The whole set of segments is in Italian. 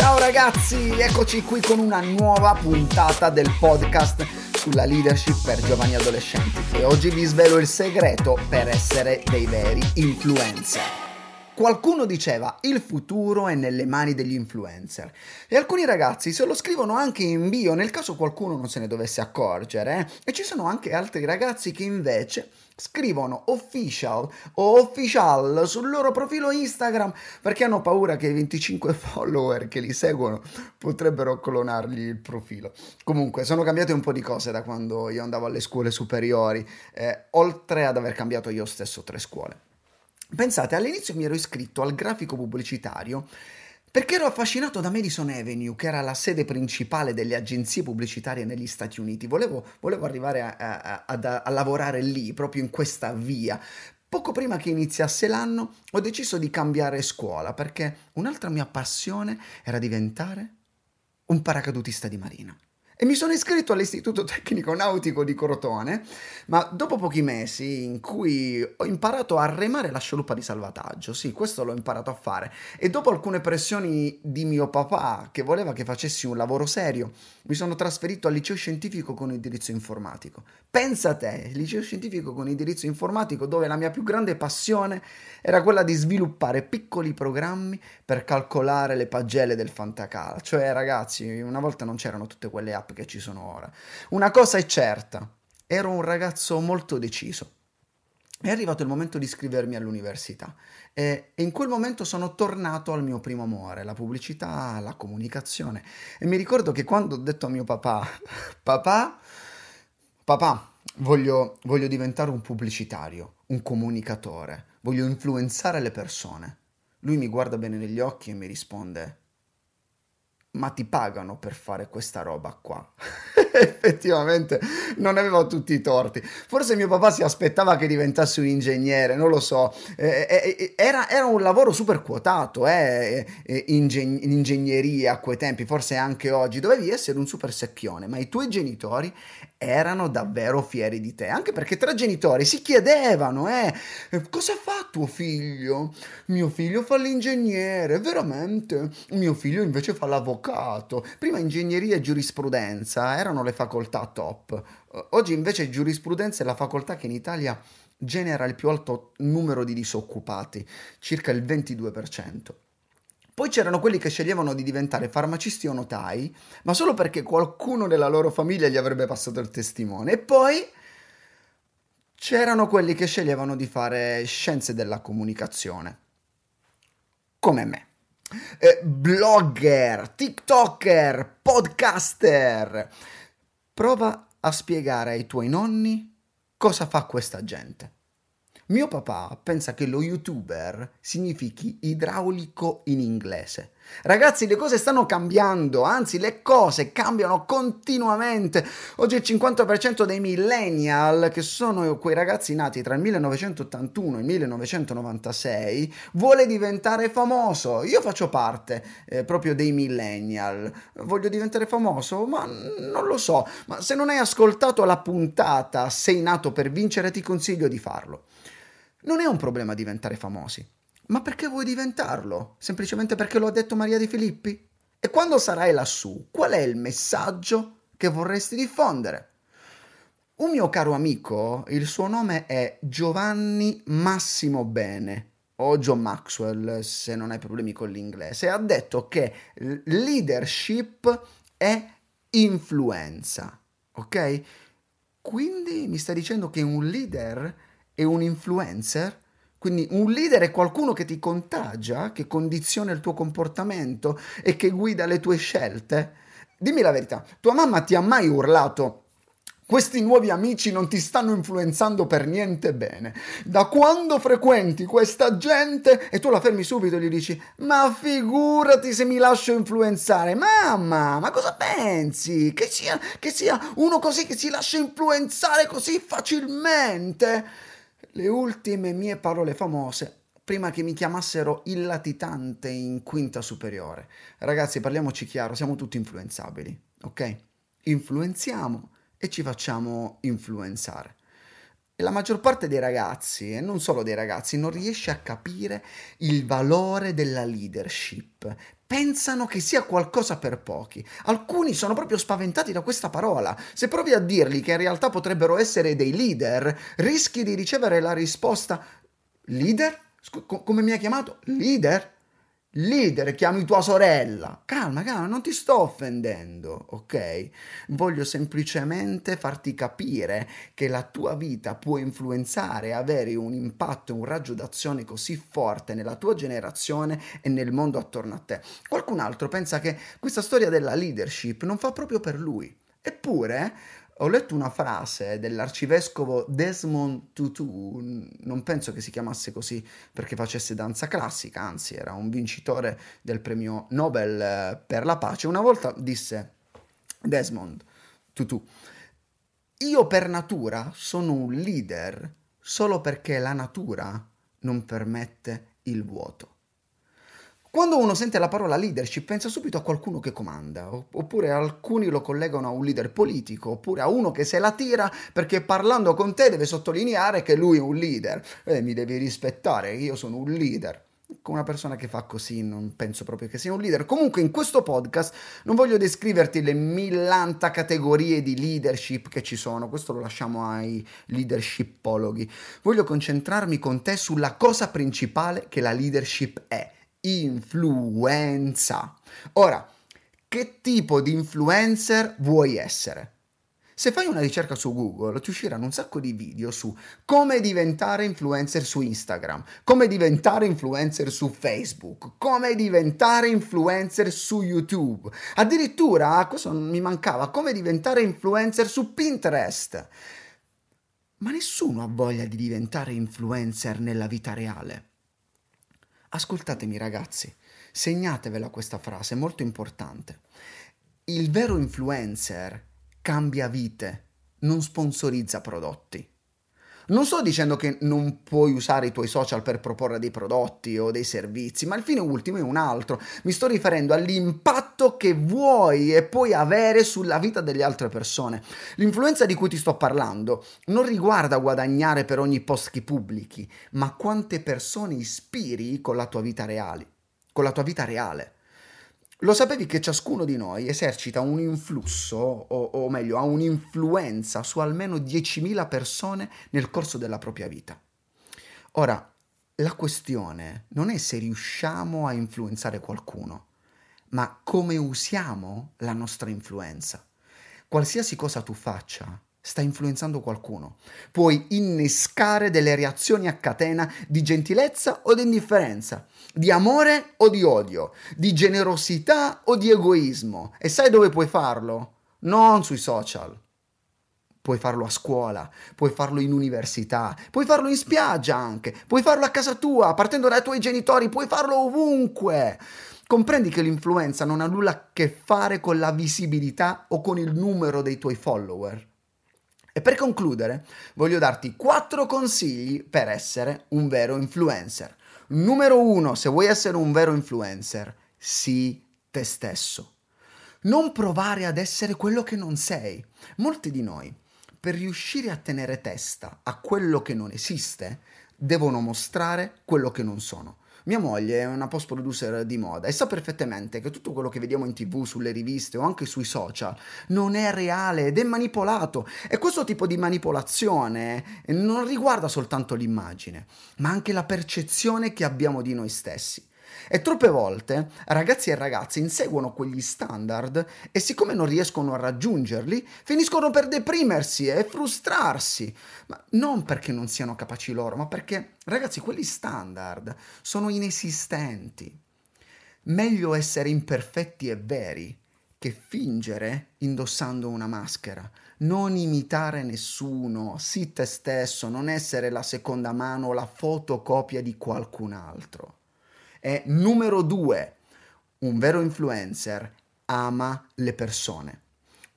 Ciao ragazzi, eccoci qui con una nuova puntata del podcast sulla leadership per giovani adolescenti e oggi vi svelo il segreto per essere dei veri influencer. Qualcuno diceva il futuro è nelle mani degli influencer e alcuni ragazzi se lo scrivono anche in bio nel caso qualcuno non se ne dovesse accorgere eh? e ci sono anche altri ragazzi che invece scrivono official o official sul loro profilo Instagram perché hanno paura che i 25 follower che li seguono potrebbero clonargli il profilo. Comunque sono cambiate un po' di cose da quando io andavo alle scuole superiori, eh, oltre ad aver cambiato io stesso tre scuole. Pensate, all'inizio mi ero iscritto al grafico pubblicitario perché ero affascinato da Madison Avenue, che era la sede principale delle agenzie pubblicitarie negli Stati Uniti. Volevo, volevo arrivare a, a, a, a lavorare lì, proprio in questa via. Poco prima che iniziasse l'anno ho deciso di cambiare scuola perché un'altra mia passione era diventare un paracadutista di marina e mi sono iscritto all'Istituto Tecnico Nautico di Crotone, ma dopo pochi mesi in cui ho imparato a remare la scialuppa di salvataggio, sì, questo l'ho imparato a fare, e dopo alcune pressioni di mio papà che voleva che facessi un lavoro serio, mi sono trasferito al liceo scientifico con indirizzo informatico. Pensa a te, liceo scientifico con indirizzo informatico dove la mia più grande passione era quella di sviluppare piccoli programmi per calcolare le pagelle del fantacala. Cioè, ragazzi, una volta non c'erano tutte quelle app che ci sono ora. Una cosa è certa, ero un ragazzo molto deciso. È arrivato il momento di iscrivermi all'università e, in quel momento sono tornato al mio primo amore, la pubblicità, la comunicazione. E mi ricordo che quando ho detto a mio papà, papà, papà, voglio, voglio diventare un pubblicitario, un comunicatore, voglio influenzare le persone. Lui mi guarda bene negli occhi e mi risponde, ma ti pagano per fare questa roba qua. Effettivamente non aveva tutti i torti. Forse mio papà si aspettava che diventassi un ingegnere, non lo so. Eh, eh, eh era, era, un lavoro super quotato, eh ingeg- ingegneria a quei tempi, forse anche oggi. Dovevi essere un super secchione, ma i tuoi genitori erano davvero fieri di te, anche perché tra genitori si chiedevano, eh, cosa fa tuo figlio? Mio figlio fa l'ingegnere, veramente? Mio figlio invece fa l'avvocato. Prima ingegneria e giurisprudenza erano le facoltà top. Oggi invece giurisprudenza è la facoltà che in Italia genera il più alto numero di disoccupati, circa il 22%. Poi c'erano quelli che sceglievano di diventare farmacisti o notai, ma solo perché qualcuno della loro famiglia gli avrebbe passato il testimone. E poi c'erano quelli che sceglievano di fare scienze della comunicazione, come me. Eh, blogger, TikToker, podcaster. Prova a spiegare ai tuoi nonni cosa fa questa gente. Mio papà pensa che lo youtuber significhi idraulico in inglese. Ragazzi, le cose stanno cambiando, anzi le cose cambiano continuamente. Oggi il 50% dei millennial, che sono quei ragazzi nati tra il 1981 e il 1996, vuole diventare famoso. Io faccio parte eh, proprio dei millennial. Voglio diventare famoso? Ma non lo so. Ma se non hai ascoltato la puntata Sei nato per vincere, ti consiglio di farlo. Non è un problema diventare famosi. Ma perché vuoi diventarlo? Semplicemente perché lo ha detto Maria Di Filippi? E quando sarai lassù, qual è il messaggio che vorresti diffondere? Un mio caro amico, il suo nome è Giovanni Massimo Bene, o John Maxwell se non hai problemi con l'inglese, ha detto che leadership è influenza, ok? Quindi mi sta dicendo che un leader è un influencer? Quindi un leader è qualcuno che ti contagia, che condiziona il tuo comportamento e che guida le tue scelte? Dimmi la verità, tua mamma ti ha mai urlato questi nuovi amici non ti stanno influenzando per niente bene. Da quando frequenti questa gente e tu la fermi subito e gli dici: Ma figurati se mi lascio influenzare. Mamma, ma cosa pensi? Che sia, che sia uno così che si lascia influenzare così facilmente? Le ultime mie parole famose prima che mi chiamassero il latitante in quinta superiore. Ragazzi, parliamoci chiaro, siamo tutti influenzabili, ok? Influenziamo e ci facciamo influenzare. E la maggior parte dei ragazzi, e non solo dei ragazzi, non riesce a capire il valore della leadership. Pensano che sia qualcosa per pochi. Alcuni sono proprio spaventati da questa parola. Se provi a dirgli che in realtà potrebbero essere dei leader, rischi di ricevere la risposta Leader? Come mi ha chiamato? Leader? Leader, chiami tua sorella. Calma, calma, non ti sto offendendo, ok? Voglio semplicemente farti capire che la tua vita può influenzare e avere un impatto, un raggio d'azione così forte nella tua generazione e nel mondo attorno a te. Qualcun altro pensa che questa storia della leadership non fa proprio per lui. Eppure ho letto una frase dell'arcivescovo Desmond Tutu, non penso che si chiamasse così perché facesse danza classica, anzi era un vincitore del premio Nobel eh, per la pace. Una volta disse Desmond Tutu, io per natura sono un leader solo perché la natura non permette il vuoto. Quando uno sente la parola leadership pensa subito a qualcuno che comanda, oppure alcuni lo collegano a un leader politico, oppure a uno che se la tira perché parlando con te deve sottolineare che lui è un leader. Eh, mi devi rispettare, io sono un leader. Con una persona che fa così non penso proprio che sia un leader. Comunque in questo podcast non voglio descriverti le millanta categorie di leadership che ci sono, questo lo lasciamo ai leadershipologhi. Voglio concentrarmi con te sulla cosa principale che la leadership è influenza. Ora, che tipo di influencer vuoi essere? Se fai una ricerca su Google ti usciranno un sacco di video su come diventare influencer su Instagram, come diventare influencer su Facebook, come diventare influencer su YouTube. Addirittura, questo mi mancava, come diventare influencer su Pinterest. Ma nessuno ha voglia di diventare influencer nella vita reale. Ascoltatemi ragazzi, segnatevela questa frase, è molto importante. Il vero influencer cambia vite, non sponsorizza prodotti. Non sto dicendo che non puoi usare i tuoi social per proporre dei prodotti o dei servizi, ma il fine ultimo è un altro. Mi sto riferendo all'impatto che vuoi e puoi avere sulla vita delle altre persone. L'influenza di cui ti sto parlando non riguarda guadagnare per ogni post che pubblichi, ma quante persone ispiri con la tua vita reale. Con la tua vita reale. Lo sapevi che ciascuno di noi esercita un influsso, o, o, meglio, ha un'influenza su almeno 10.000 persone nel corso della propria vita? Ora, la questione non è se riusciamo a influenzare qualcuno, ma come usiamo la nostra influenza. Qualsiasi cosa tu faccia, sta influenzando qualcuno. Puoi innescare delle reazioni a catena di gentilezza o di indifferenza, di amore o di odio, di generosità o di egoismo. E sai dove puoi farlo? Non sui social. Puoi farlo a scuola, puoi farlo in università, puoi farlo in spiaggia anche, puoi farlo a casa tua, partendo dai tuoi genitori, puoi farlo ovunque. Comprendi che l'influenza non ha nulla a che fare con la visibilità o con il numero dei tuoi follower. E per concludere, voglio darti quattro consigli per essere un vero influencer. Numero uno, se vuoi essere un vero influencer, sii te stesso. Non provare ad essere quello che non sei. Molti di noi, per riuscire a tenere testa a quello che non esiste, devono mostrare quello che non sono. Mia moglie è una post producer di moda e sa perfettamente che tutto quello che vediamo in tv, sulle riviste o anche sui social non è reale ed è manipolato. E questo tipo di manipolazione non riguarda soltanto l'immagine, ma anche la percezione che abbiamo di noi stessi. E troppe volte ragazzi e ragazze inseguono quegli standard e siccome non riescono a raggiungerli, finiscono per deprimersi e frustrarsi. Ma non perché non siano capaci loro, ma perché, ragazzi, quegli standard sono inesistenti. Meglio essere imperfetti e veri che fingere indossando una maschera. Non imitare nessuno, sii te stesso, non essere la seconda mano o la fotocopia di qualcun altro. E numero due, un vero influencer ama le persone.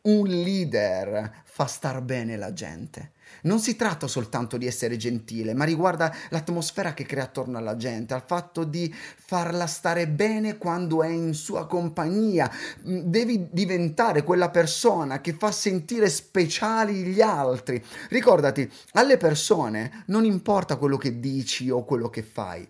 Un leader fa star bene la gente. Non si tratta soltanto di essere gentile, ma riguarda l'atmosfera che crea attorno alla gente, al fatto di farla stare bene quando è in sua compagnia. Mm, devi diventare quella persona che fa sentire speciali gli altri. Ricordati, alle persone non importa quello che dici o quello che fai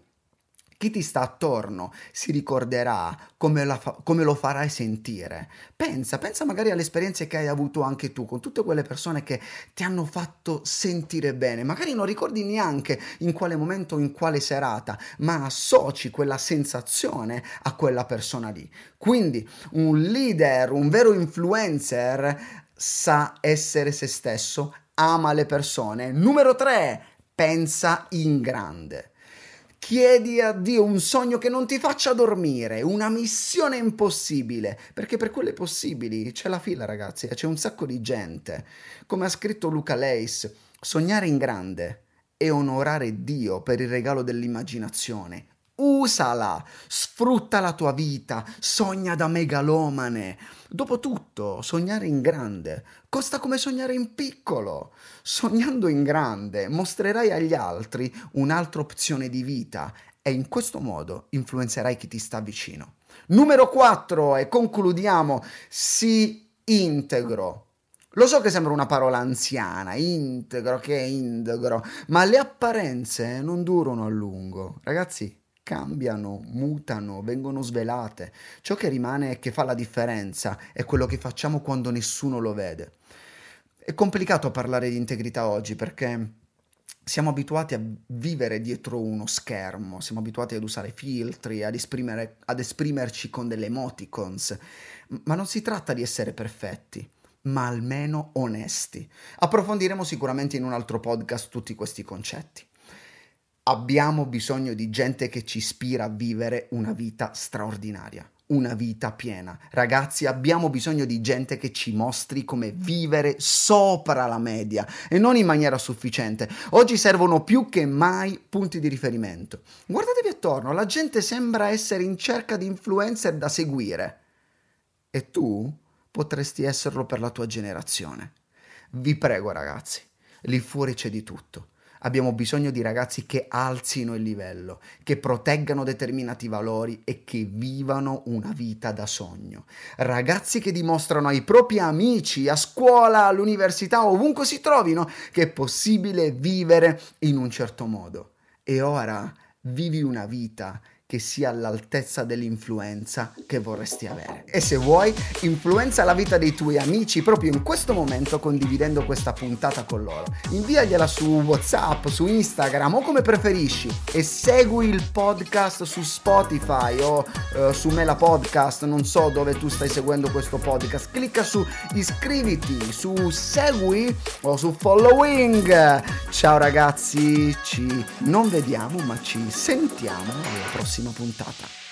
chi ti sta attorno si ricorderà come, fa- come, lo farai sentire. Pensa, pensa magari alle esperienze che hai avuto anche tu con tutte quelle persone che ti hanno fatto sentire bene. Magari non ricordi neanche in quale momento in quale serata, ma associ quella sensazione a quella persona lì. Quindi un leader, un vero influencer sa essere se stesso, ama le persone. Numero 3, pensa in grande. Chiedi a Dio un sogno che non ti faccia dormire, una missione impossibile, perché per quelle possibili c'è la fila, ragazzi, c'è un sacco di gente. Come ha scritto Luca Leis, sognare in grande e onorare Dio per il regalo dell'immaginazione. Usala, sfrutta la tua vita, sogna da megalomane. Dopotutto, sognare in grande costa come sognare in piccolo. Sognando in grande mostrerai agli altri un'altra opzione di vita e in questo modo influenzerai chi ti sta vicino. Numero 4 e concludiamo, sii integro. Lo so che sembra una parola anziana, integro, che è integro, ma le apparenze non durano a lungo. Ragazzi, cambiano, mutano, vengono svelate. Ciò che rimane e che fa la differenza è quello che facciamo quando nessuno lo vede. È complicato parlare di integrità oggi perché siamo abituati a vivere dietro uno schermo, siamo abituati ad usare filtri, ad, ad esprimerci con delle emoticons, ma non si tratta di essere perfetti ma almeno onesti. Approfondiremo sicuramente in un altro podcast tutti questi concetti. Abbiamo bisogno di gente che ci ispira a vivere una vita straordinaria, una vita piena. Ragazzi, abbiamo bisogno di gente che ci mostri come vivere sopra la media e non in maniera sufficiente. Oggi servono più che mai punti di riferimento. Guardatevi attorno, la gente sembra essere in cerca di influencer da seguire. E tu potresti esserlo per la tua generazione. Vi prego, ragazzi, lì fuori c'è di tutto Abbiamo bisogno di ragazzi che alzino il livello, che proteggano determinati valori e che vivano una vita da sogno. Ragazzi che dimostrano ai propri amici, a scuola, all'università, ovunque si trovino, che è possibile vivere in un certo modo. E ora vivi una vita che sia all'altezza dell'influenza che vorresti avere. E se vuoi, influenza la vita dei tuoi amici proprio in questo momento condividendo questa puntata con loro. Inviagliela su WhatsApp, su Instagram o come preferisci e segui il podcast su Spotify o uh, su Mela Podcast, non so dove tu stai seguendo questo podcast. Clicca su iscriviti, su segui o su following. Ciao ragazzi, ci non vediamo ma ci sentiamo alla prossima prossima puntata.